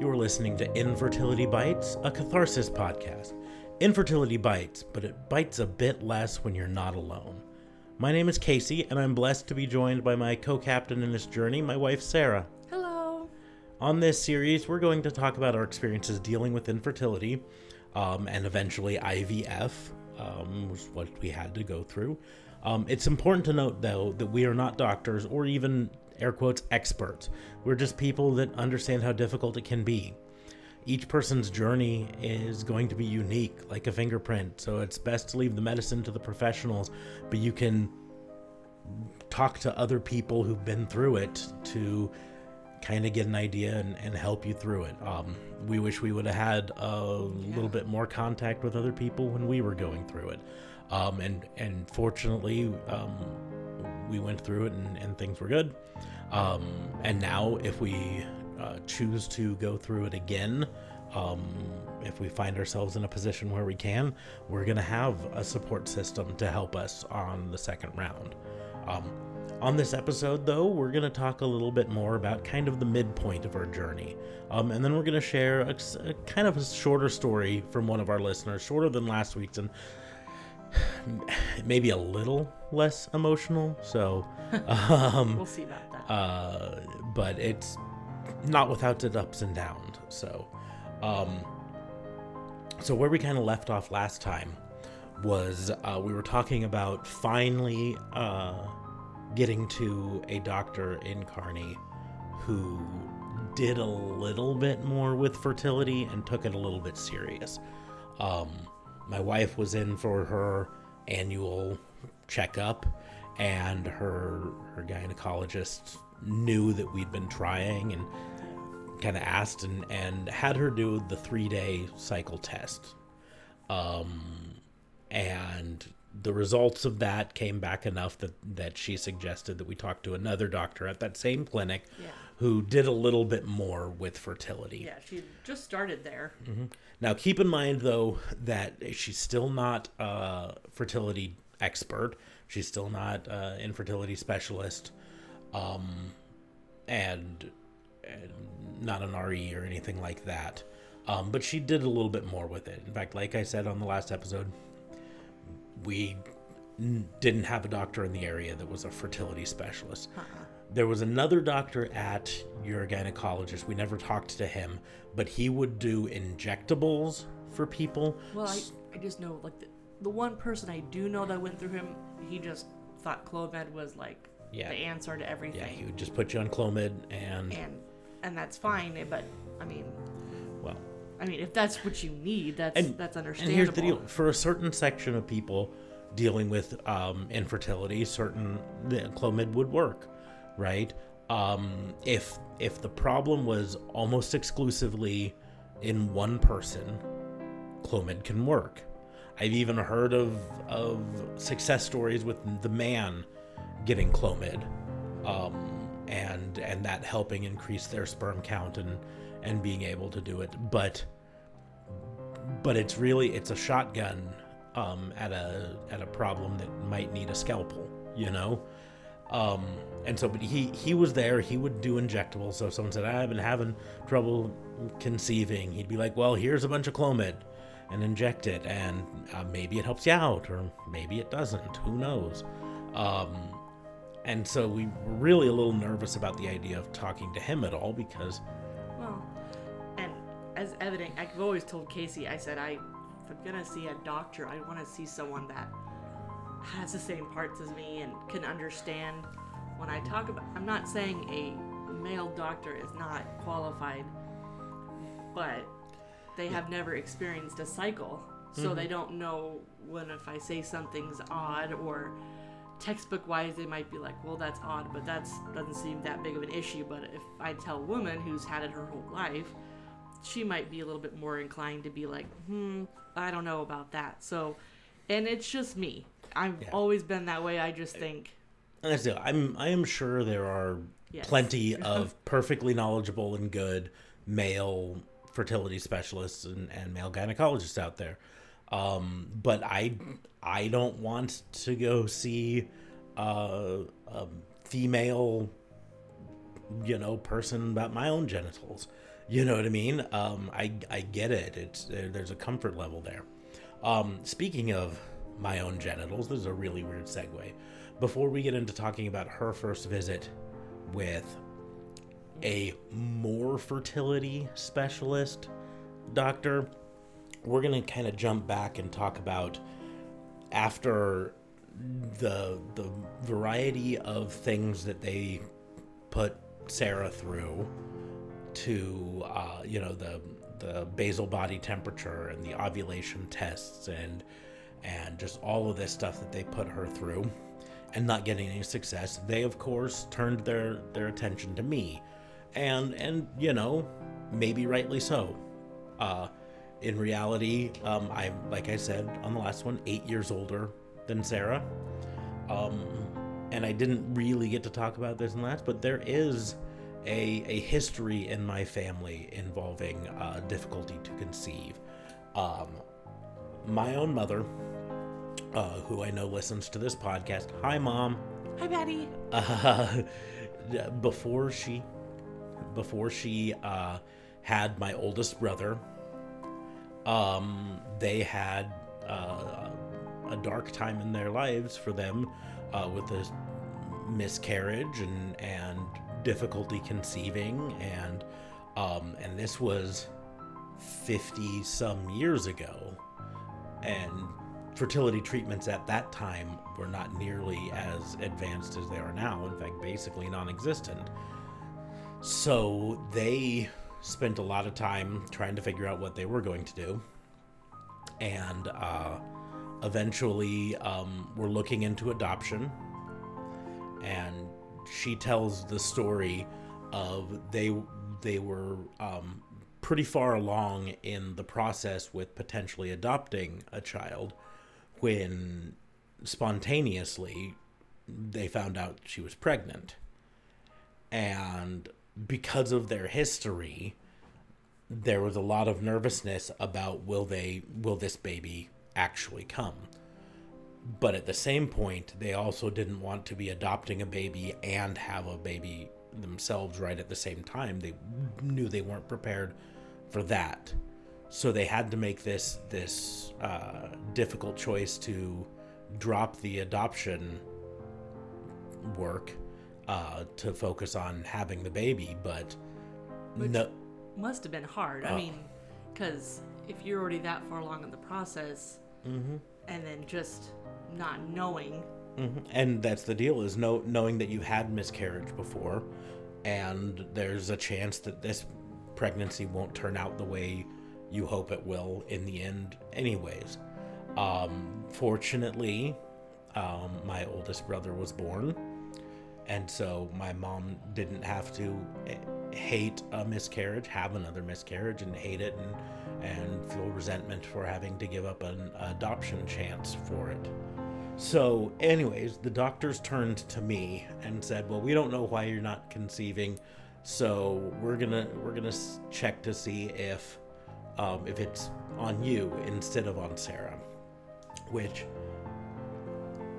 You're listening to Infertility Bites, a catharsis podcast. Infertility bites, but it bites a bit less when you're not alone. My name is Casey, and I'm blessed to be joined by my co captain in this journey, my wife Sarah. Hello. On this series, we're going to talk about our experiences dealing with infertility um, and eventually IVF, um, was what we had to go through. Um, it's important to note, though, that we are not doctors or even air quotes experts. We're just people that understand how difficult it can be. Each person's journey is going to be unique, like a fingerprint, so it's best to leave the medicine to the professionals, but you can talk to other people who've been through it to kind of get an idea and, and help you through it. Um, we wish we would have had a little bit more contact with other people when we were going through it. Um, and, and fortunately, um, we went through it and, and things were good. Um, and now, if we uh, choose to go through it again, um, if we find ourselves in a position where we can, we're going to have a support system to help us on the second round. Um, on this episode, though, we're going to talk a little bit more about kind of the midpoint of our journey. Um, and then we're going to share a, a, kind of a shorter story from one of our listeners, shorter than last week's, and maybe a little less emotional. So, um, We'll see about that. uh, but it's not without its ups and downs. So, um, so where we kind of left off last time was uh, we were talking about finally uh, getting to a doctor in Kearney who did a little bit more with fertility and took it a little bit serious. Um, my wife was in for her annual checkup, and her her gynecologist knew that we'd been trying and kind of asked and, and had her do the three day cycle test. Um, and the results of that came back enough that, that she suggested that we talk to another doctor at that same clinic Yeah. who did a little bit more with fertility. yeah, she just started there. Now, keep in mind, though, that she's still not a fertility expert. She's still not an infertility specialist, um, and, and not an RE or anything like that. Um, but she did a little bit more with it. In fact, like I said on the last episode, we didn't have a doctor in the area that was a fertility specialist. There was another doctor at your gynecologist. We never talked to him, but he would do injectables for people. Well, I, I just know like the, the one person I do know that went through him, he just thought Clomid was like Yeah. the answer to everything. Yeah, he would just put you on Clomid and, and and that's fine. But I mean, well, I mean, if that's what you need, that's and that's And understandable. here's the deal: for a certain section of people dealing with um, infertility, certain the Clomid would work, right? Um, if if the problem was almost exclusively in one person, Clomid can work. I've even heard of of success stories with the man getting Clomid, um, and and that helping increase their sperm count and and being able to do it. But but it's really it's a shotgun um, at a at a problem that might need a scalpel, you know. Um, and so, but he he was there. He would do injectables. So if someone said, "I've been having trouble conceiving," he'd be like, "Well, here's a bunch of Clomid, and inject it, and uh, maybe it helps you out, or maybe it doesn't. Who knows?" Um, and so we were really a little nervous about the idea of talking to him at all because Well, and as evident, I've always told Casey, I said, I, if I'm gonna see a doctor, I want to see someone that has the same parts as me and can understand. When I talk about, I'm not saying a male doctor is not qualified, but they have never experienced a cycle, so they don't know when if I say something's odd or textbook wise they might be like well that's odd but that's doesn't seem that big of an issue. But if i tell a woman who's had it her whole life she might be a little bit more inclined to be like hmm i don't know about that. So and it's just me i've Yeah. always been that way i just think And that's it. I'm I am sure there are Yes. plenty of perfectly knowledgeable and good male fertility specialists and, and male gynecologists out there. Um, but I I don't want to go see uh, a female you know person about my own genitals. you know what I mean? Um, I I get it. It's there's a comfort level there. Um, speaking of my own genitals, this is a really weird segue. Before we get into talking about her first visit with a more fertility specialist doctor, we're gonna kind of jump back and talk about after the the variety of things that they put Sarah through to uh, you know the the basal body temperature and the ovulation tests and and just all of this stuff that they put her through and not getting any success they of course turned their their attention to me. And and you know maybe rightly so. Uh in reality um i'm like i said on the last one eight years older than sarah. Um and i didn't really get to talk about this and that but there is a, a history in my family involving uh, difficulty to conceive. Um, my own mother, uh, who I know listens to this podcast, hi mom. Hi, Patty. Uh, before she, before she uh, had my oldest brother, um, they had uh, a dark time in their lives for them uh, with a miscarriage and and difficulty conceiving and um, and this was 50 some years ago and fertility treatments at that time were not nearly as advanced as they are now in fact basically non-existent. So they spent a lot of time trying to figure out what they were going to do. And uh, eventually um, we're looking into adoption. And she tells the story of they they were um, pretty far along in the process with potentially adopting a child when spontaneously they found out she was pregnant. And because of their history there was a lot of nervousness about will they will this baby actually come? But at the same point they also didn't want to be adopting a baby and have a baby themselves right at the same time. They knew they weren't prepared for that so they had to make this this uh, difficult choice to drop the adoption work uh, to focus on having the baby but Which no must have been hard. I Oh. mean, because if you're already that far along in the process, and then just not knowing, Mhm. And that's the deal is know, knowing that you had miscarriage before, and there's a chance that this pregnancy won't turn out the way you hope it will in the end, anyways. Um, fortunately, um, my oldest brother was born, and so my mom didn't have to eh, hate a miscarriage, have another miscarriage, and hate it, and and feel resentment for having to give up an adoption chance for it. So, anyways, the doctors turned to me and said, "Well, we don't know why you're not conceiving, so we're gonna we're gonna check to see if um, if it's on you instead of on Sarah." Which,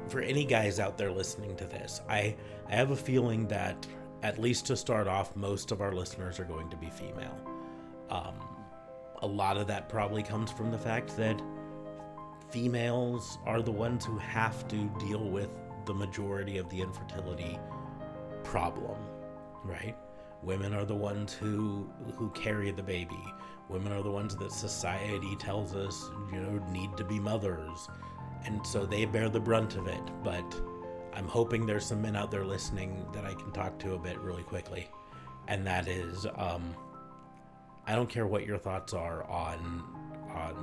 for any guys out there listening to this, I I have a feeling that at least to start off, most of our listeners are going to be female. Um, a lot of that probably comes from the fact that females are the ones who have to deal with the majority of the infertility problem, right? Women are the ones who who carry the baby. Women are the ones that society tells us, you know, need to be mothers. And so they bear the brunt of it, but I'm hoping there's some men out there listening that I can talk to a bit really quickly. And that is um I don't care what your thoughts are on on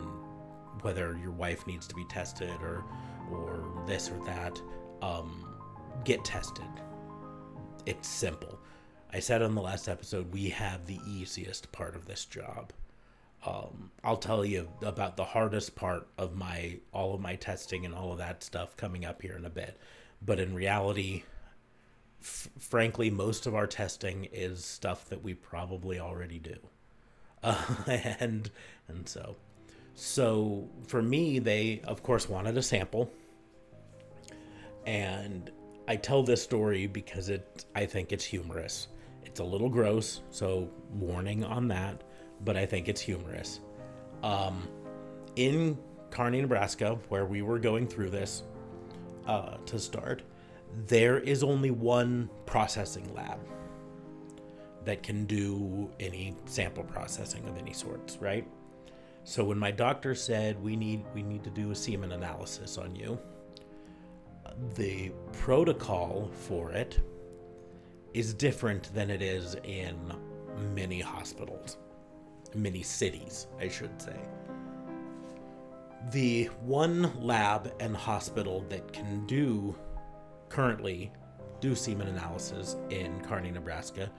whether your wife needs to be tested or or this or that. Um, get tested. It's simple. I said on the last episode we have the easiest part of this job. Um, I'll tell you about the hardest part of my all of my testing and all of that stuff coming up here in a bit. But in reality, f- frankly, most of our testing is stuff that we probably already do. Uh, and and so so for me they of course wanted a sample and i tell this story because it i think it's humorous It's a little gross, so warning on that, but I think it's humorous. Um, in Kearney, Nebraska, where we were going through this uh, to start, there is only one processing lab that can do any sample processing of any sorts, right? So when my doctor said we need we need to do a semen analysis on you, the protocol for it is different than it is in many hospitals, many cities, I should say. The one lab and hospital that can do currently do semen analysis in Kearney, Nebraska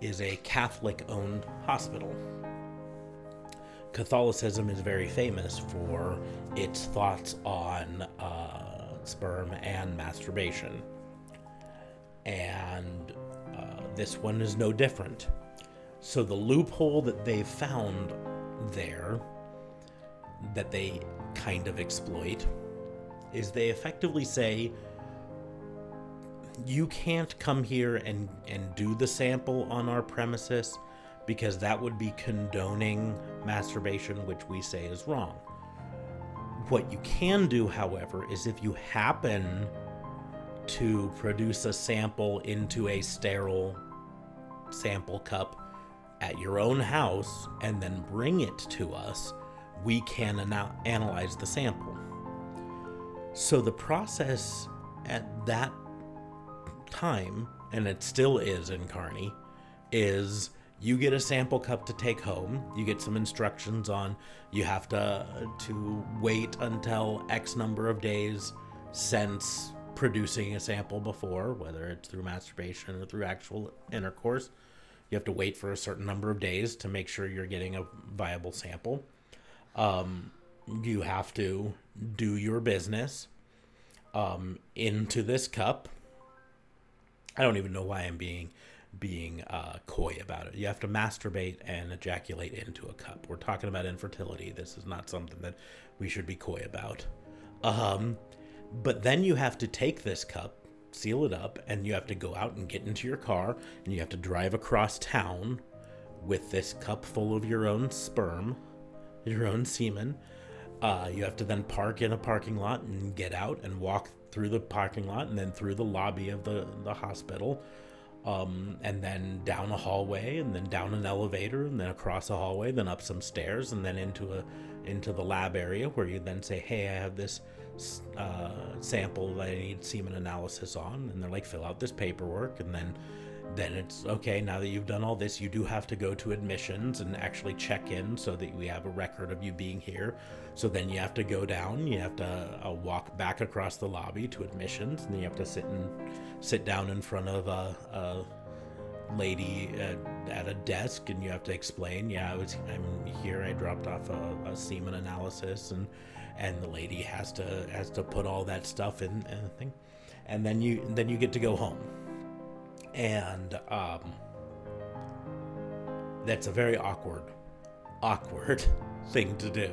is a Catholic owned hospital. Catholicism is very famous for its thoughts on uh, sperm and masturbation. And this one is no different. So, the loophole that they've found there that they kind of exploit is they effectively say you can't come here and, and do the sample on our premises because that would be condoning masturbation, which we say is wrong. What you can do, however, is if you happen to produce a sample into a sterile sample cup at your own house and then bring it to us, we can ana- analyze the sample. So the process at that time, and it still is in Kearney, is you get a sample cup to take home. You get some instructions on you have to to wait until X number of days since producing a sample before, whether it's through masturbation or through actual intercourse. You have to wait for a certain number of days to make sure you're getting a viable sample. Um, you have to do your business um, into this cup I don't even know why I'm being being uh, coy about it. You have to masturbate and ejaculate into a cup. We're talking about infertility. This is not something that we should be coy about. Um, but then you have to take this cup, seal it up, and you have to go out and get into your car, and you have to drive across town with this cup full of your own sperm, your own semen. Uh, you have to then park in a parking lot and get out and walk through the parking lot and then through the lobby of the, the hospital um, and then down a hallway and then down an elevator and then across a hallway then up some stairs and then into a into the lab area where you then say hey i have this uh, sample that i need semen analysis on and they're like fill out this paperwork and then then it's okay now that you've done all this you do have to go to admissions and actually check in so that we have a record of you being here. So then you have to go down you have to uh, walk back across the lobby to admissions and you have to sit and sit down in front of a, a lady at, at, a desk and you have to explain yeah I was, i'm here i dropped off a, a semen analysis and and the lady has to has to put all that stuff in and thing and then you then you get to go home and um, that's a very awkward, awkward thing to do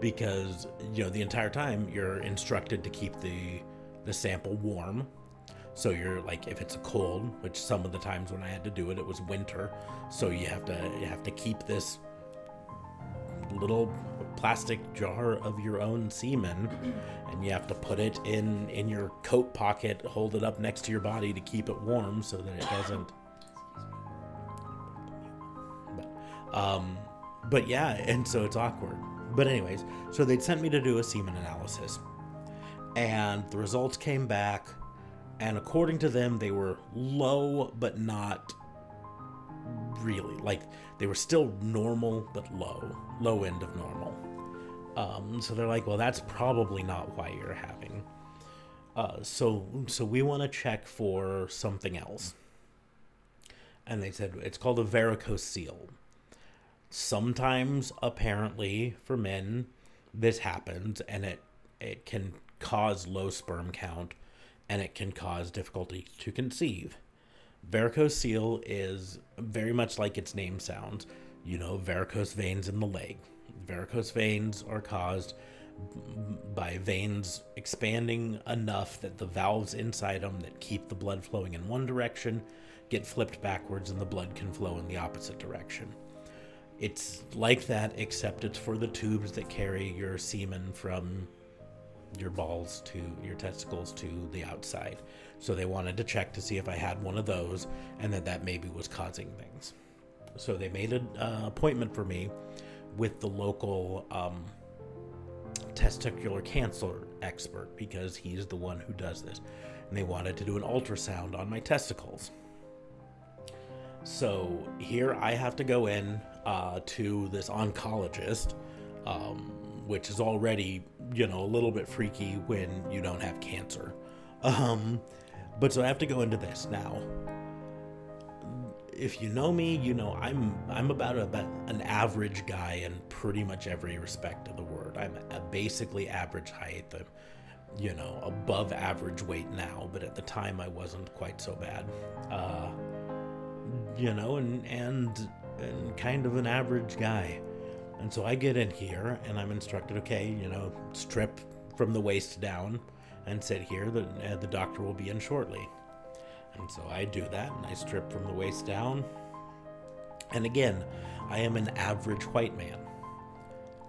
because you know the entire time you're instructed to keep the the sample warm. So you're like if it's a cold, which some of the times when I had to do it, it was winter. So you have to you have to keep this little plastic jar of your own semen and you have to put it in in your coat pocket hold it up next to your body to keep it warm so that it doesn't but, um but yeah and so it's awkward but anyways so they'd sent me to do a semen analysis and the results came back and according to them they were low but not really. Like they were still normal but low low end of normal. Um, so they're like well that's probably not why you're having uh, so so we want to check for something else. And they said it's called a varicocele sometimes apparently for men this happens and it it can cause low sperm count and it can cause difficulty to conceive Varicocele is very much like its name sounds. You know, varicose veins in the leg. Varicose veins are caused by veins expanding enough that the valves inside them that keep the blood flowing in one direction get flipped backwards and the blood can flow in the opposite direction. It's like that, except it's for the tubes that carry your semen from your balls to your testicles to the outside. So they wanted to check to see if I had one of those and that that maybe was causing things. So they made an uh, appointment for me with the local um, testicular cancer expert because he's the one who does this. And they wanted to do an ultrasound on my testicles. So here I have to go in uh, to this oncologist, um, which is already, you know, a little bit freaky when you don't have cancer. Um, but so I have to go into this now. If you know me, you know I'm I'm about, a, about an average guy in pretty much every respect of the word. I'm a basically average height. I'm, you know, above average weight now, but at the time I wasn't quite so bad. Uh, you know, and and and kind of an average guy. And so I get in here and I'm instructed, okay, you know, strip from the waist down and sit here. The, uh, the doctor will be in shortly. And so I do that and I strip from the waist down. And again, I am an average white man.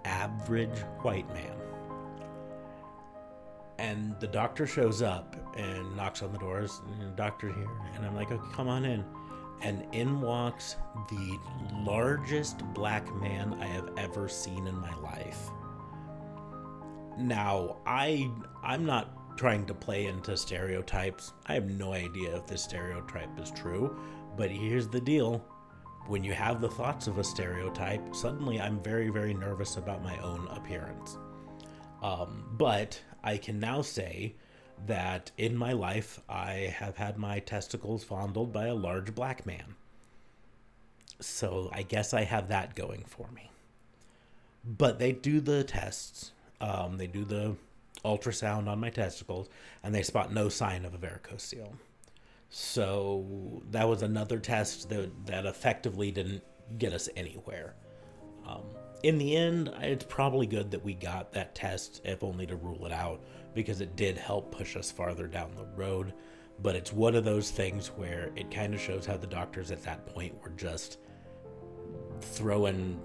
Average white man. And the doctor shows up and knocks on the doors. And doctor here. And I'm like, okay, come on in and in walks the largest black man I have ever seen in my life. Now, I I'm not trying to play into stereotypes. I have no idea if this stereotype is true, but here's the deal. When you have the thoughts of a stereotype, suddenly I'm very, very nervous about my own appearance. Um, but I can now say that in my life I have had my testicles fondled by a large black man. So I guess I have that going for me. But they do the tests. Um, they do the ultrasound on my testicles, and they spot no sign of a varicocele. So that was another test that that effectively didn't get us anywhere. Um, in the end, it's probably good that we got that test, if only to rule it out, because it did help push us farther down the road. But it's one of those things where it kind of shows how the doctors at that point were just throwing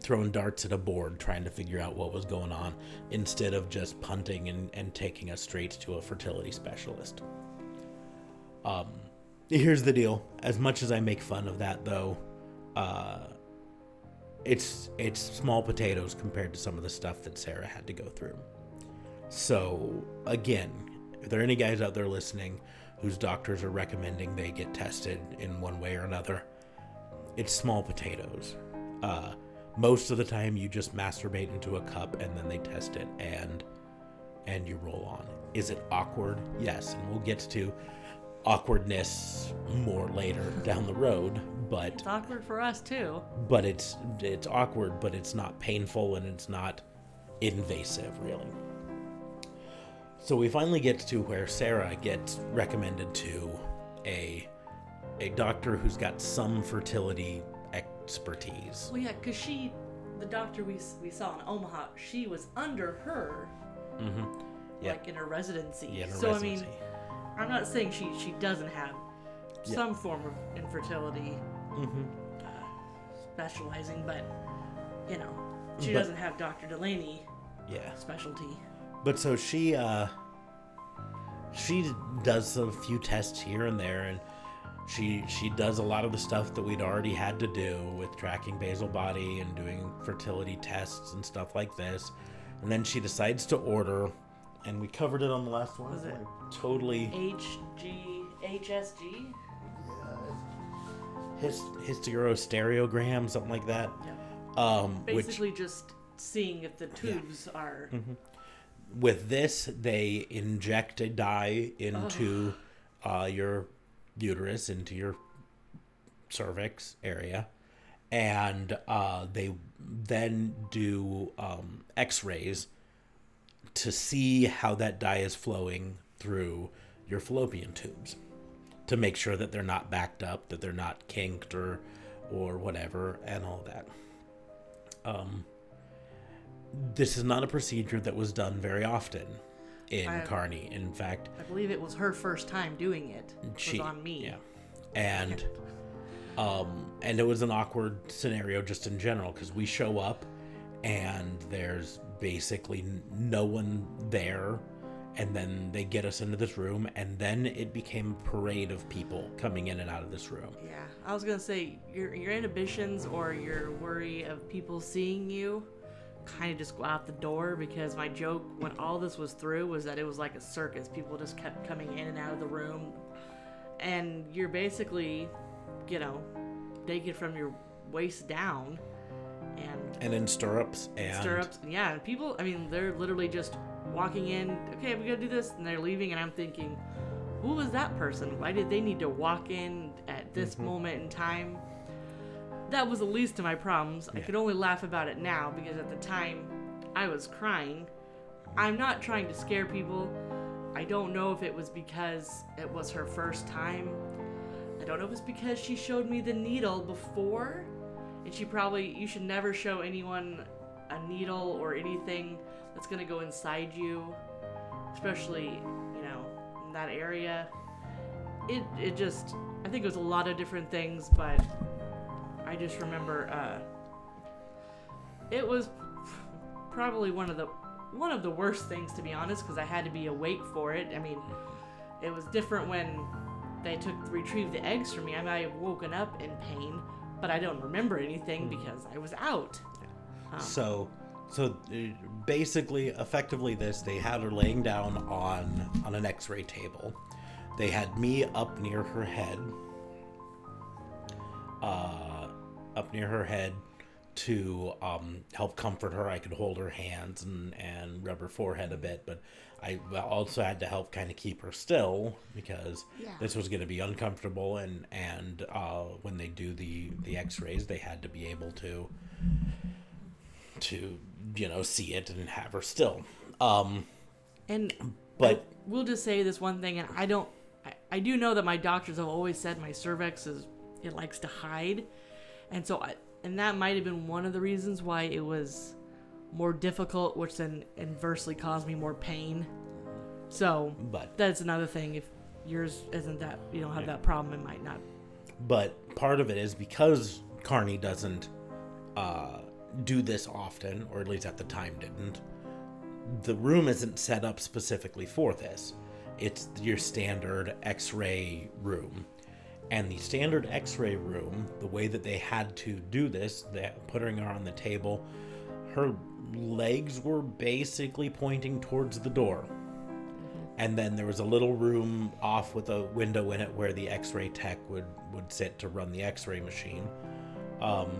throwing darts at a board trying to figure out what was going on instead of just punting and, and taking us straight to a fertility specialist. Um, here's the deal. As much as I make fun of that though, uh, it's it's small potatoes compared to some of the stuff that Sarah had to go through. So, again, if there are any guys out there listening whose doctors are recommending they get tested in one way or another, it's small potatoes. Uh, most of the time, you just masturbate into a cup and then they test it and and you roll on. Is it awkward? Yes, and we'll get to awkwardness more later down the road, but it's awkward for us too. But it's it's awkward, but it's not painful and it's not invasive really. So we finally get to where Sarah gets recommended to a a doctor who's got some fertility expertise. Well, yeah, because she, the doctor we, we saw in Omaha, she was under her, Mm-hmm. Yeah. like in her residency. Yeah, in her so residency. I mean, I'm not saying she she doesn't have Yeah. some form of infertility Mm-hmm. specializing, but you know, she But- doesn't have Dr. Delaney Yeah. specialty. But so she uh she does a few tests here and there and she she does a lot of the stuff that we'd already had to do with tracking basal body and doing fertility tests and stuff like this. And then she decides to order and we covered it on the last one. Was it- like, totally HG HSG. his hysterostereogram, something like that. Yeah. Um which Basically, just seeing if the tubes are. Mm-hmm. With this they inject a dye into uh, your uterus into your cervix area and uh, they then do um, x-rays to see how that dye is flowing through your fallopian tubes to make sure that they're not backed up that they're not kinked or or whatever and all that. Um, this is not a procedure that was done very often in I- Kearney. In fact, I believe it was her first time doing it. Was she on me. Yeah, and um, and it was an awkward scenario just in general because we show up and there's basically no one there and then they get us into this room and then it became a parade of people coming in and out of this room Yeah, I was gonna say your your inhibitions or your worry of people seeing you kind of just go out the door because my joke when all this was through was that it was like a circus. People just kept coming in and out of the room, and you're basically, you know, naked from your waist down, and and in stirrups and stirrups. Yeah, and people, I mean, they're literally just walking in. Okay, we gotta do this, and they're leaving, and I'm thinking, who was that person? Why did they need to walk in at this mm-hmm. moment in time? That was the least of my problems. I could only laugh about it now because at the time I was crying. I'm not trying to scare people. I don't know if it was because it was her first time. I don't know if it's because she showed me the needle before. And she probably, you should never show anyone a needle or anything that's gonna go inside you, especially, you know, in that area. It, it just, I think it was a lot of different things, but I just remember, uh, it was probably one of the one of the worst things to be honest because i had to be awake for it. I mean it was different when they took retrieved the eggs from me. I might have woken up in pain but i don't remember anything because i was out. So, so uh, basically, effectively, this they had her laying down on on an X-ray table. They had me up near her head, uh, up near her head to um, help comfort her. I could hold her hands and and rub her forehead a bit, but I also had to help kind of keep her still because Yeah. this was going to be uncomfortable. And and uh, when they do the the X-rays, they had to be able to to you know see it and have her still um and But- we'll just say this one thing and i don't I, I do know that my doctors have always said my cervix is it likes to hide and so I, and that might have been one of the reasons why it was more difficult which then inversely caused me more pain. So but that's another thing. If yours isn't that you don't have that problem it might not. But part of it is because Kearney doesn't uh do this often or at least at the time didn't the room isn't set up specifically for this. It's your standard x-ray room and the standard x-ray room the way that they had to do this that putting her on the table her legs were basically pointing towards the door. And then there was a little room off with a window in it where the x-ray tech would would sit to run the x-ray machine. Um,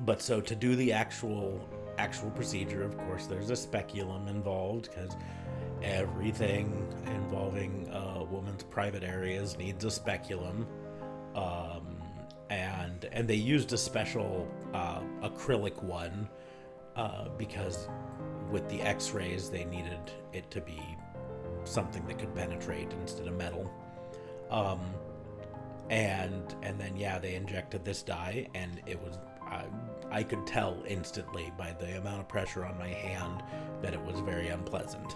but so to do the actual actual procedure of course there's a speculum involved because everything involving a woman's private areas needs a speculum um, and and they used a special uh, acrylic one uh, because with the x-rays they needed it to be something that could penetrate instead of metal. Um, and and then yeah they injected this dye and it was I, I could tell instantly by the amount of pressure on my hand that it was very unpleasant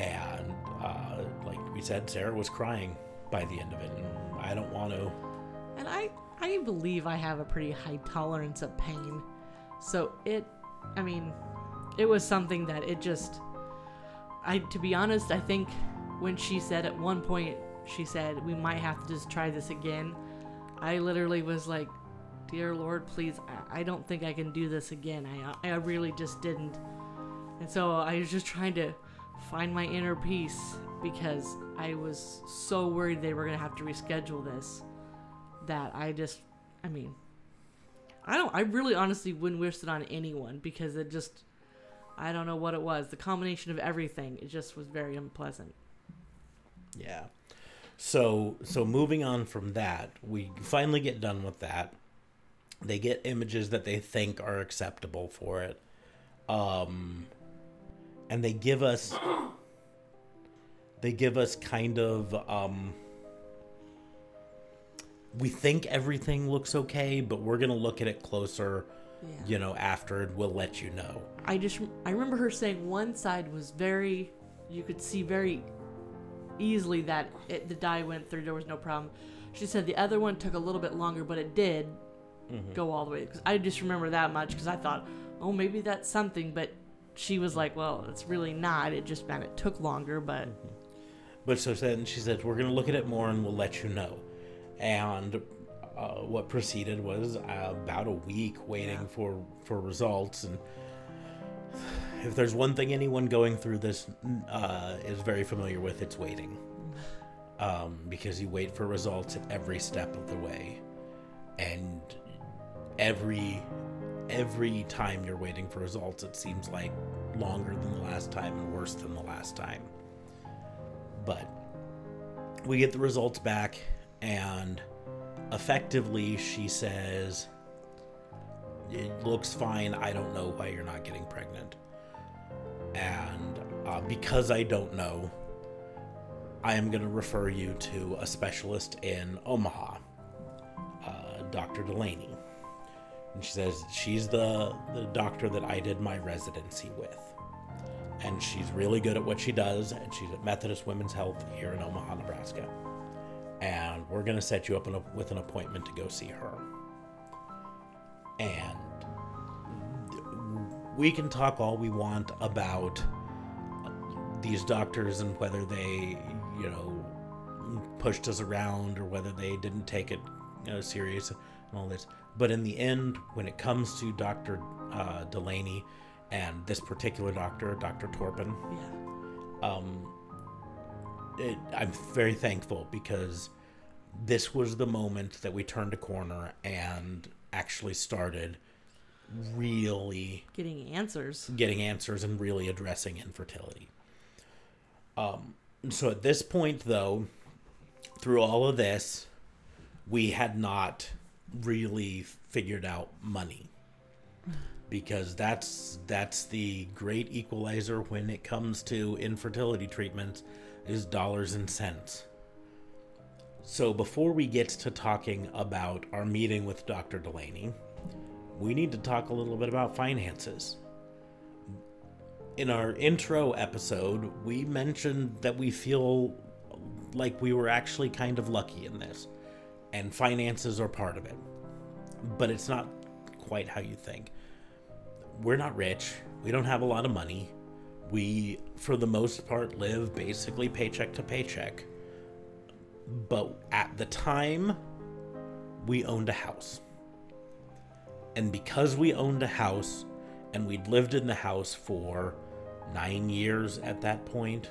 and uh, like we said sarah was crying by the end of it and i don't want to and i i believe i have a pretty high tolerance of pain. So it i mean it was something that it just i to be honest i think when she said at one point she said we might have to just try this again i literally was like dear lord please i, I don't think i can do this again. I i really just didn't. And so i was just trying to find my inner peace because i was so worried they were going to have to reschedule this that i just i mean i don't i really honestly wouldn't wish it on anyone because it just i don't know what it was the combination of everything it just was very unpleasant Yeah. So so moving on from that, we finally get done with that. They get images that they think are acceptable for it. Um and they give us they give us kind of um we think everything looks okay, but we're going to look at it closer, Yeah. you know, after and we'll let you know. I just I remember her saying one side was very you could see very easily that it, the dye went through. There was no problem. She said the other one took a little bit longer, but it did go all the way. Because I just remember that much because I thought, oh, maybe that's something. But she was like, well, it's really not. It just meant it took longer, but But so then she said, "We're going to look at it more, and we'll let you know." And uh, what proceeded was uh, about a week waiting for for results. And if there's one thing anyone going through this uh, is very familiar with, it's waiting. Um, because you wait for results at every step of the way, and every every time you're waiting for results, it seems like longer than the last time and worse than the last time. But we get the results back, and effectively, she says, It looks fine. I don't know why you're not getting pregnant. And uh, because I don't know, I am going to refer you to a specialist in Omaha, uh, Dr. Delaney. And she says she's the, the doctor that I did my residency with. And she's really good at what she does and she's at methodist women's health here in omaha nebraska. And we're going to set you up with an appointment to go see her. And we can talk all we want about these doctors and whether they you know pushed us around or whether they didn't take it you know, serious all this but in the end when it comes to dr uh, delaney and this particular doctor, Dr. Torpin, yeah. um, it, I'm very thankful because this was the moment that we turned a corner and actually started really Getting answers. getting answers and really addressing infertility. Um, so at this point, though, through all of this, we had not really figured out money because that's that's the great equalizer when it comes to infertility treatments is dollars and cents. So before we get to talking about our meeting with Dr. Delaney, we need to talk a little bit about finances. In our intro episode, we mentioned that we feel like we were actually kind of lucky in this, and finances are part of it. But it's not quite how you think we're not rich. We don't have a lot of money. We, for the most part, live basically paycheck to paycheck. But at the time, we owned a house. And because we owned a house and we'd lived in the house for nine years at that point,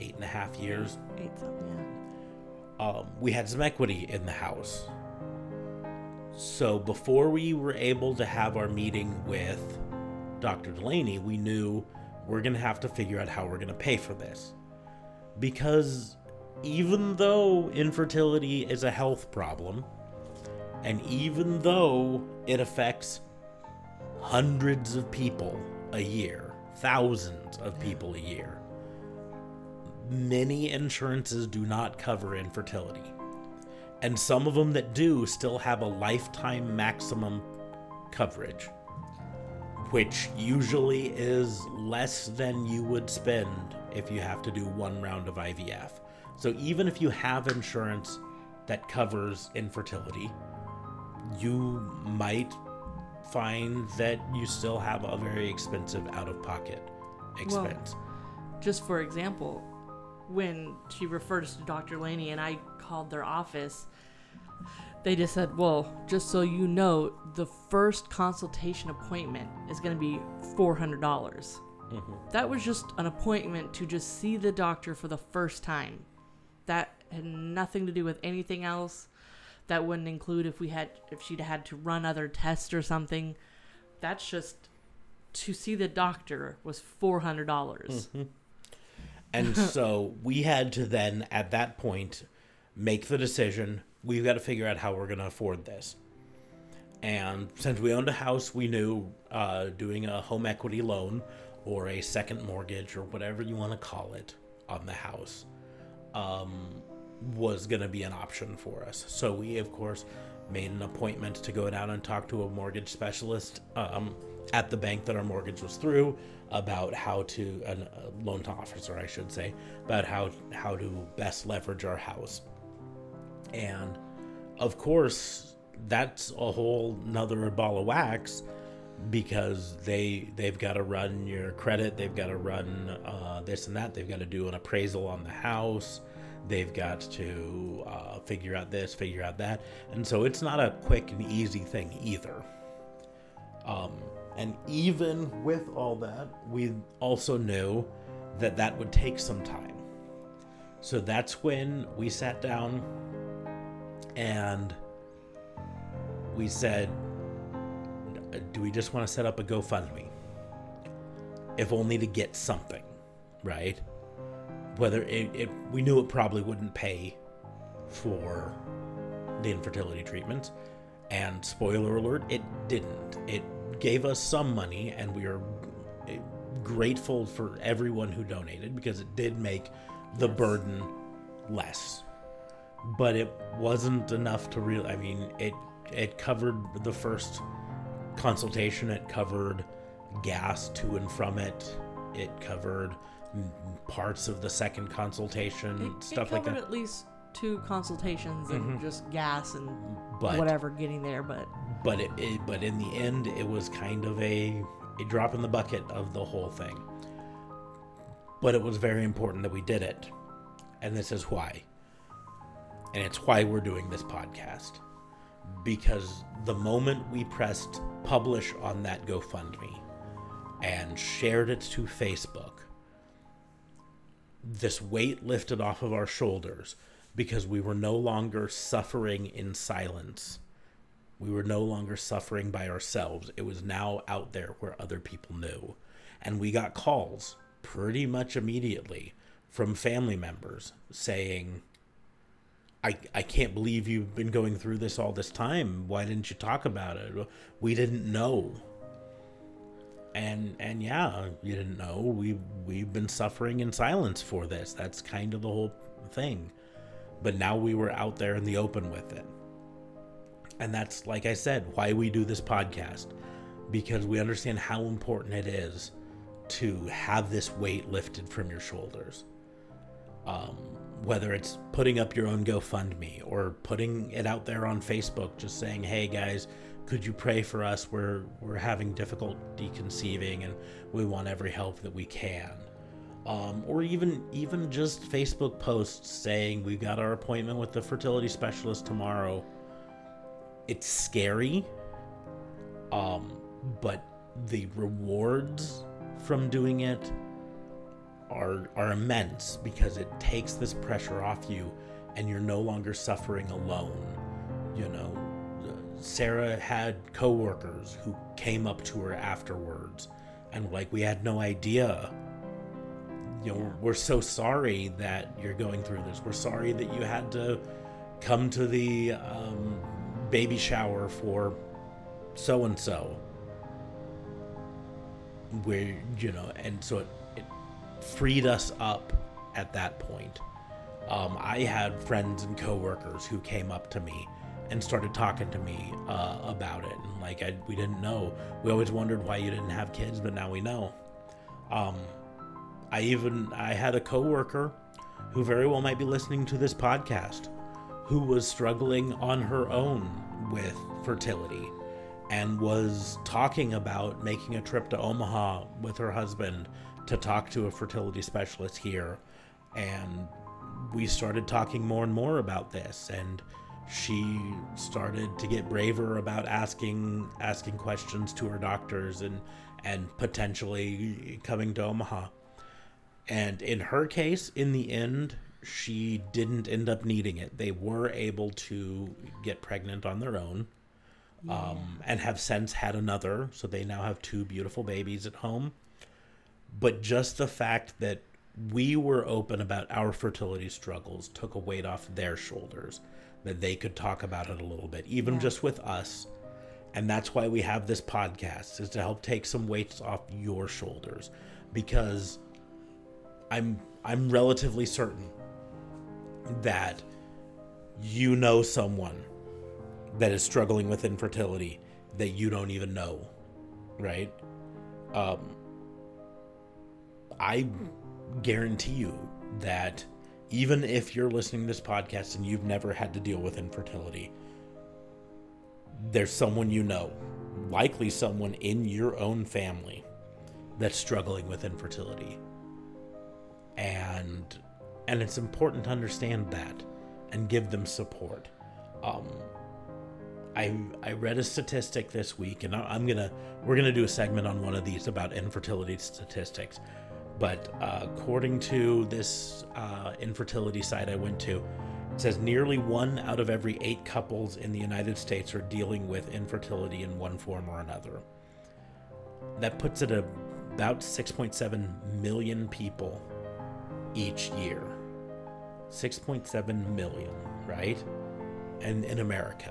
eight and a half years, Eight something, yeah. Um, we had some equity in the house. So before we were able to have our meeting with Dr. Delaney, we knew we're going to have to figure out how we're going to pay for this. Because even though infertility is a health problem, and even though it affects hundreds of people a year, thousands of people a year, many insurances do not cover infertility. And some of them that do still have a lifetime maximum coverage, which usually is less than you would spend if you have to do one round of IVF. So even if you have insurance that covers infertility, you might find that you still have a very expensive out of pocket expense. Just for example, when she referred us to Dr. Laney and I called their office, they just said, Well, just so you know, the first consultation appointment is going to be $400. dollars mm-hmm. That was just an appointment to just see the doctor for the first time. That had nothing to do with anything else. That wouldn't include if we had if she'd had to run other tests or something. That's just to see the doctor was four hundred dollars. Mm-hmm. And so we had to then, at that point, make the decision we've got to figure out how we're going to afford this. And since we owned a house, we knew uh, doing a home equity loan or a second mortgage or whatever you want to call it on the house um, was going to be an option for us. So we, of course, made an appointment to go down and talk to a mortgage specialist um, at the bank that our mortgage was through about how to a loan to officer, I should say, about how how to best leverage our house. And of course, that's a whole nother ball of wax because they they've got to run your credit, they've got to run uh, this and that, they've got to do an appraisal on the house, they've got to uh, figure out this, figure out that, and so it's not a quick and easy thing either. Um, and even with all that, we also knew that that would take some time. So that's when we sat down and we said, Do we just want to set up a GoFundMe? If only to get something, right? Whether it, it we knew it probably wouldn't pay for the infertility treatments. And spoiler alert, it didn't. It gave us some money, and we are grateful for everyone who donated because it did make the burden less. But it wasn't enough to really. I mean, it it covered the first consultation. It covered gas to and from it. It covered parts of the second consultation, It, stuff it like that. at least two consultations and Mhm. just gas and But whatever getting there. But but it, it but in the end it was kind of a a drop in the bucket of the whole thing but it was very important that we did it and this is why and it's why we're doing this podcast because the moment we pressed publish on that gofundme and shared it to facebook this weight lifted off of our shoulders because we were no longer suffering in silence we were no longer suffering by ourselves. It was now out there where other people knew. And we got calls pretty much immediately from family members saying, I, I can't believe you've been going through this all this time. Why didn't you talk about it? We didn't know. And and yeah, you didn't know. We we've been suffering in silence for this. That's kind of the whole thing. But now we were out there in the open with it. And that's, like I said, why we do this podcast. Because we understand how important it is to have this weight lifted from your shoulders. Um, whether it's putting up your own GoFundMe or putting it out there on Facebook, just saying, hey guys, could you pray for us? We're, we're having difficulty conceiving and we want every help that we can. Um, or even even just Facebook posts saying we've got our appointment with the fertility specialist tomorrow it's scary um but the rewards from doing it are are immense because it takes this pressure off you and you're no longer suffering alone you know Sarah had coworkers who came up to her afterwards and like we had no idea. You know we're so sorry that you're going through this. We're sorry that you had to come to the um, baby shower for so and so where you know and so it, it freed us up at that point. Um, i had friends and coworkers who came up to me and started talking to me uh, about it. And like I, we didn't know. We always wondered why you didn't have kids but now we know. Um, i even i had a coworker who very well might be listening to this podcast who was struggling on her own with fertility and was talking about making a trip to Omaha with her husband to talk to a fertility specialist here. And we started talking more and more about this. And she started to get braver about asking asking questions to her doctors and and potentially coming to Omaha. And in her case, in the end, she didn't end up needing it. They were able to get pregnant on their own um, and have since had another. So they now have two beautiful babies at home. But just the fact that we were open about our fertility struggles took a weight off their shoulders, that they could talk about it a little bit, even Yeah. just with us. And that's why we have this podcast is to help take some weights off your shoulders because I'm I'm relatively certain that you know someone that is struggling with infertility that you don't even know, right? Um, I guarantee you that even if you're listening to this podcast and you've never had to deal with infertility, there's someone you know, likely someone in your own family, that's struggling with infertility. And and it's important to understand that and give them support. Um, I I read a statistic this week, and I'm gonna we're gonna do a segment on one of these about infertility statistics. But uh, according to this uh, infertility site I went to, it says nearly one out of every eight couples in the United States are dealing with infertility in one form or another. That puts it at about 6.7 million people each year. 6.7 million, right? And in America,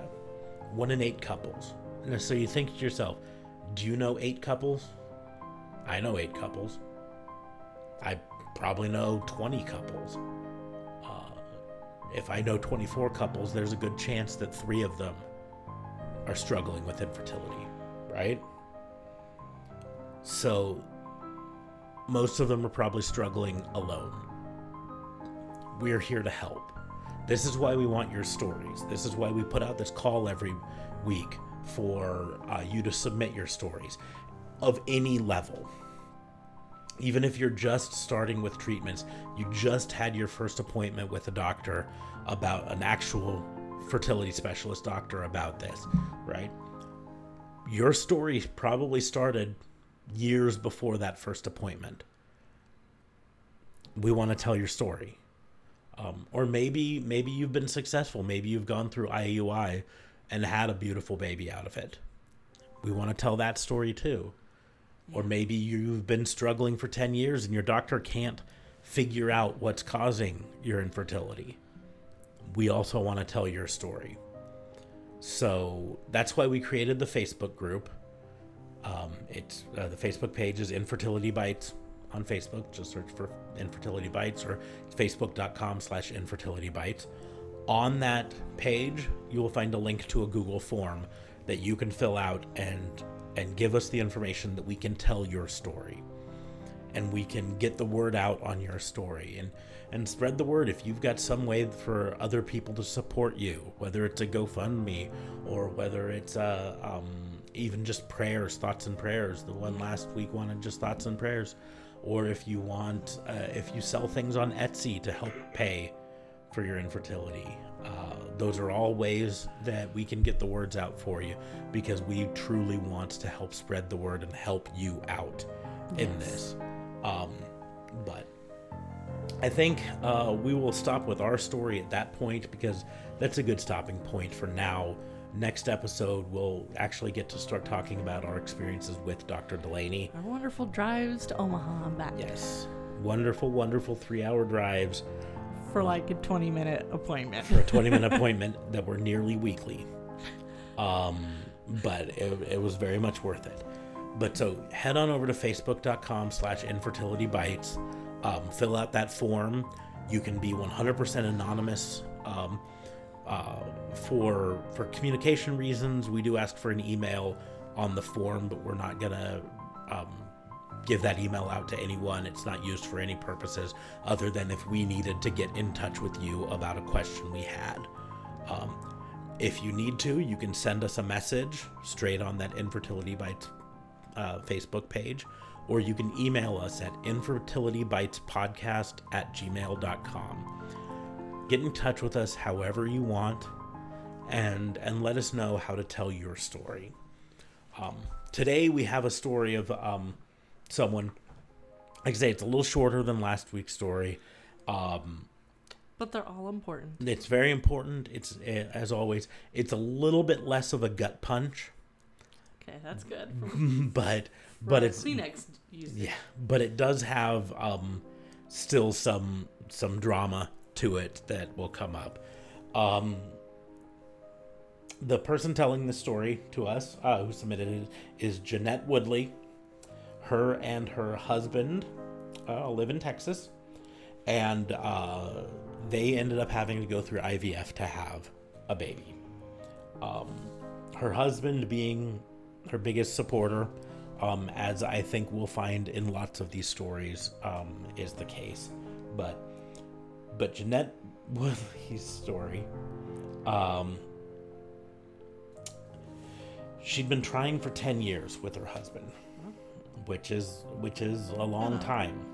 one in eight couples. And so you think to yourself, do you know eight couples? I know eight couples. I probably know 20 couples. Uh, if I know 24 couples, there's a good chance that three of them are struggling with infertility, right? So most of them are probably struggling alone. We're here to help. This is why we want your stories. This is why we put out this call every week for uh, you to submit your stories of any level even if you're just starting with treatments, you just had your first appointment with a doctor about an actual fertility specialist doctor about this, right? Your story probably started years before that first appointment. We want to tell your story. Um, or maybe maybe you've been successful. Maybe you've gone through IUI and had a beautiful baby out of it. We want to tell that story too. Or maybe you've been struggling for 10 years and your doctor can't figure out what's causing your infertility. We also want to tell your story. So that's why we created the Facebook group. Um, it's uh, the Facebook page is Infertility Bites on Facebook. Just search for Infertility Bites or facebook.com slash infertility bites. On that page, you will find a link to a Google form that you can fill out and and give us the information that we can tell your story. And we can get the word out on your story and and spread the word. If you've got some way for other people to support you whether it's a gofundme or whether it's a um, even just prayers thoughts and prayers the one last week wanted just thoughts and prayers. Or if you want uh, if you sell things on etsy to help pay for your infertility uh, those are all ways that we can get the words out for you because we truly want to help spread the word and help you out in this. Um, but I think uh, we will stop with our story at that point because that's a good stopping point for now. Next episode, we'll actually get to start talking about our experiences with Dr. Delaney. Our wonderful drives to Omaha and back. Yes. Wonderful, wonderful three hour drives For like a 20 minute appointment. for a 20 minute appointment that were nearly weekly. Um, but it, it was very much worth it. But so head on over to facebook.com slash infertility bites, um, fill out that form. You can be 100% anonymous. Um, uh, for for communication reasons, we do ask for an email on the form, but we're not gonna um, give that email out to anyone. It's not used for any purposes other than if we needed to get in touch with you about a question we had. Um, if you need to, you can send us a message straight on that Infertility Bites uh, Facebook page, or you can email us at infertilitybitespodcast at gmail.com. Get in touch with us however you want and and let us know how to tell your story. Um, today we have a story of um, someone. Like I say, it's a little shorter than last week's story. Um, But they're all important. it's very important. It's eh, as always, it's a little bit less of a gut punch, Okay, that's good. but but it's Kleenex used. yeah, but it does have um, still some some drama to it that will come up. Um, the person telling the story to us, uh, who submitted it, is Jeanette Woodley. Her and her husband uh, live in Texas, and uh, they ended up having to go through IVF to have a baby. Um, her husband being her biggest supporter, um, as I think we'll find in lots of these stories, um, is the case. But but Jeanette Woodley's story, um, she'd been trying for ten years with her husband, which is which is a long time.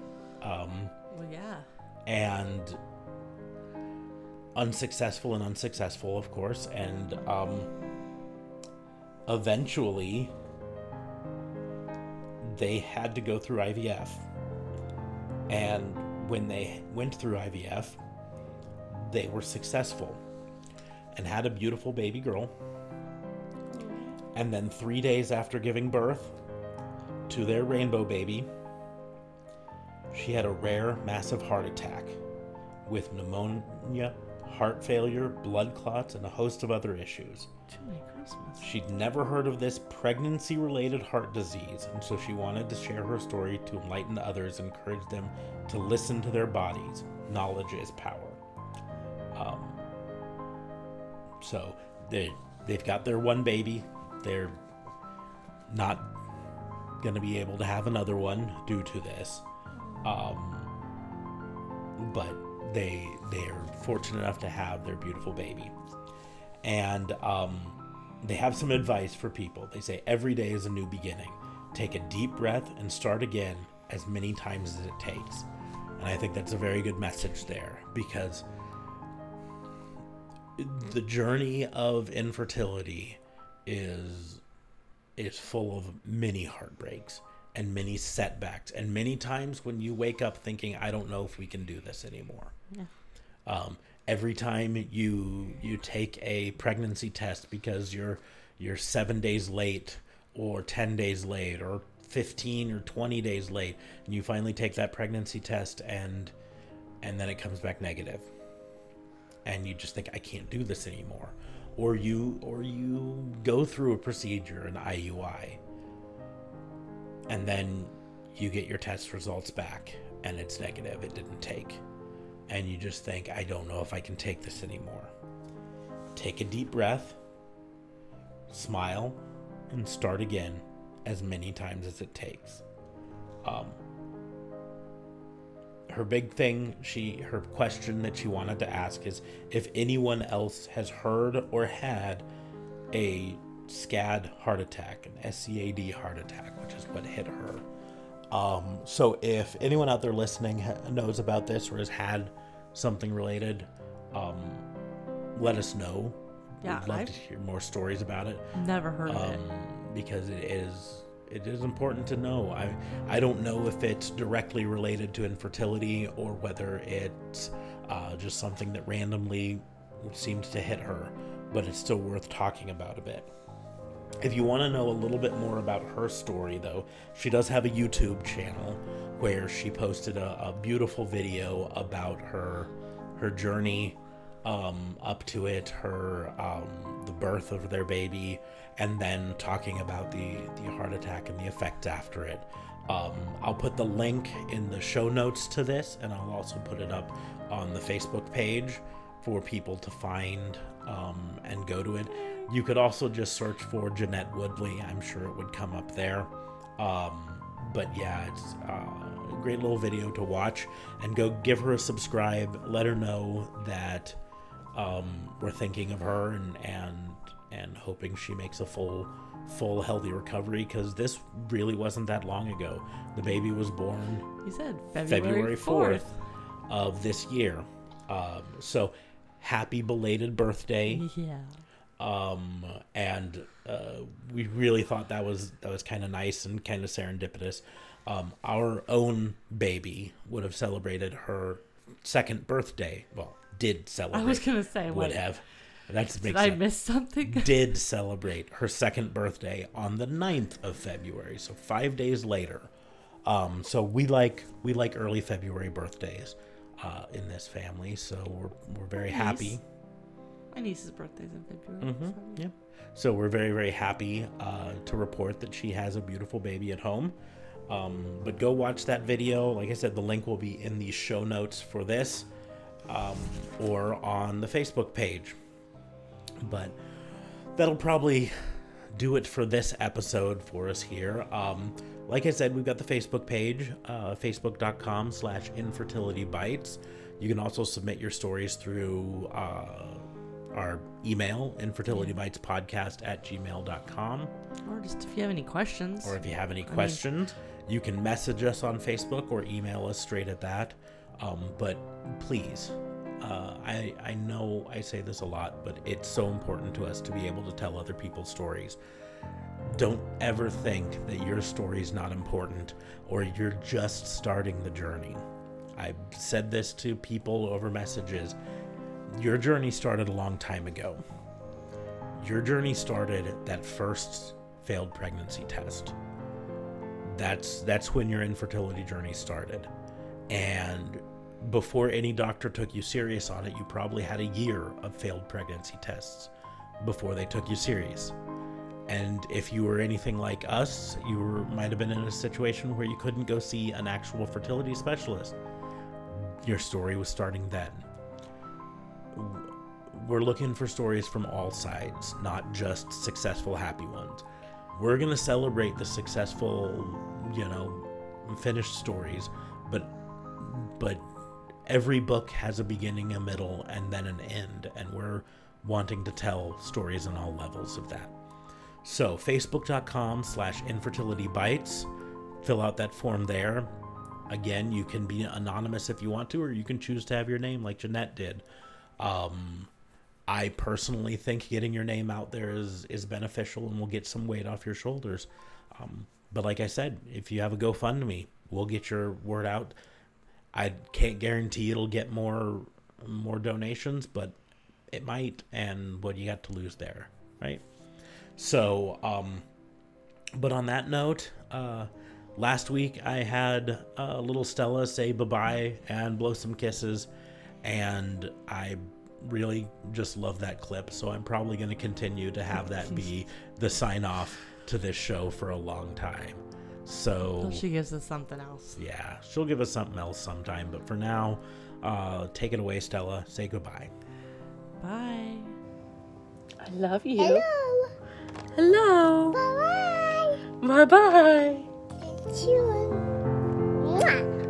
Um, Well, yeah. and unsuccessful and unsuccessful, of course, and um, eventually they had to go through IVF. And when they went through IVF, they were successful and had a beautiful baby girl. And then, three days after giving birth to their rainbow baby, she had a rare, massive heart attack with pneumonia, heart failure, blood clots, and a host of other issues. Jiminy Christmas. She'd never heard of this pregnancy related heart disease, and so she wanted to share her story to enlighten others, encourage them to listen to their bodies. Knowledge is power. Um, so they they've got their one baby. They're not going to be able to have another one due to this. Um, but they they're fortunate enough to have their beautiful baby. And um, they have some advice for people. They say every day is a new beginning. Take a deep breath and start again as many times as it takes. And i think that's a very good message there because the journey of infertility is is full of many heartbreaks and many setbacks. And many times when you wake up thinking i don't know if we can do this anymore. Yeah. um, every time you you take a pregnancy test because you're you're seven days late or 10 days late or 15 or 20 days late and you finally take that pregnancy test and and then it comes back negative. And you just think i can't do this anymore or you or you go through a procedure an iui and then you get your test results back and it's negative it didn't take and you just think i don't know if i can take this anymore. Take a deep breath smile and start again as many times as it takes. Um, her big thing she her question that she wanted to ask is if anyone else has heard or had a scad heart attack an scad heart attack which is what hit her. Um, so if anyone out there listening ha- knows about this or has had something related um, let us know. Yeah, we'd love I've- to hear more stories about it. Never heard of it. um, because it is it is important to know. I I don't know if it's directly related to infertility or whether it's uh, just something that randomly seems to hit her, but it's still worth talking about a bit. If you want to know a little bit more about her story, though, she does have a YouTube channel where she posted a, a beautiful video about her her journey um, up to it, her um, the birth of their baby, and then talking about the the heart attack and the effects after it. Um, I'll put the link in the show notes to this, and I'll also put it up on the Facebook page for people to find um, and go to it. You could also just search for Jeanette Woodley. I'm sure it would come up there. Um, but yeah, it's uh, a great little video to watch. And go give her a subscribe. Let her know that um, we're thinking of her and and and hoping she makes a full full healthy recovery because this really wasn't that long ago. The baby was born You said February, February 4th. 4th of this year. Um, so happy belated birthday. Yeah. Um, and uh, we really thought that was that was kind of nice and kind of serendipitous. Um, our own baby would have celebrated her second birthday. Well, did celebrate. I was gonna say, would what? have. That's Did I sense miss something? did celebrate her second birthday on the 9th of February, so 5 days later. Um, so we like we like early February birthdays uh, in this family, so we're we're very happy. My niece's birthday's in February. Mhm, so- Yeah. So we're very very happy uh, to report that she has a beautiful baby at home. Um, but go watch that video. Like I said, the link will be in the show notes for this. Um, or on the Facebook page. But that'll probably do it for this episode for us here. Um, like I said, we've got the Facebook page, uh, facebook.com slash infertility bites. You can also submit your stories through uh, our email, infertilitybitespodcast at gmail.com. Or just if you have any questions. Or if you have any questions, you can message us on Facebook or email us straight at that. Um, but please, uh, I, I know I say this a lot, but it's so important to us to be able to tell other people's stories. Don't ever think that your story is not important or you're just starting the journey. I've said this to people over messages. Your journey started a long time ago. Your journey started that first failed pregnancy test. That's that's when your infertility journey started. And before any doctor took you serious on it, you probably had a year of failed pregnancy tests before they took you serious. And if you were anything like us, you were, might have been in a situation where you couldn't go see an actual fertility specialist. Your story was starting then. We're looking for stories from all sides, not just successful, happy ones. We're going to celebrate the successful, you know, finished stories, but but every book has a beginning, a middle, and then an end, and we're wanting to tell stories on all levels of that. So, facebook.com slash infertility bites. Fill out that form there. Again, you can be anonymous if you want to, or you can choose to have your name like Jeanette did. Um, I personally think getting your name out there is, is beneficial and will get some weight off your shoulders. Um, but like I said, if you have a GoFundMe, we'll get your word out. I can't guarantee it'll get more more donations, but it might. And what you got to lose there, right? So, um, but on that note, uh, last week I had uh, little Stella say bye bye and blow some kisses, and I really just love that clip. So I'm probably going to continue to have that be the sign off to this show for a long time. So Till she gives us something else. yeah, she'll give us something else sometime. But for now, uh, take it away, Stella. Say goodbye. Bye. I love you. Hello. Hello. Bye Bye bye. bye. Cheers.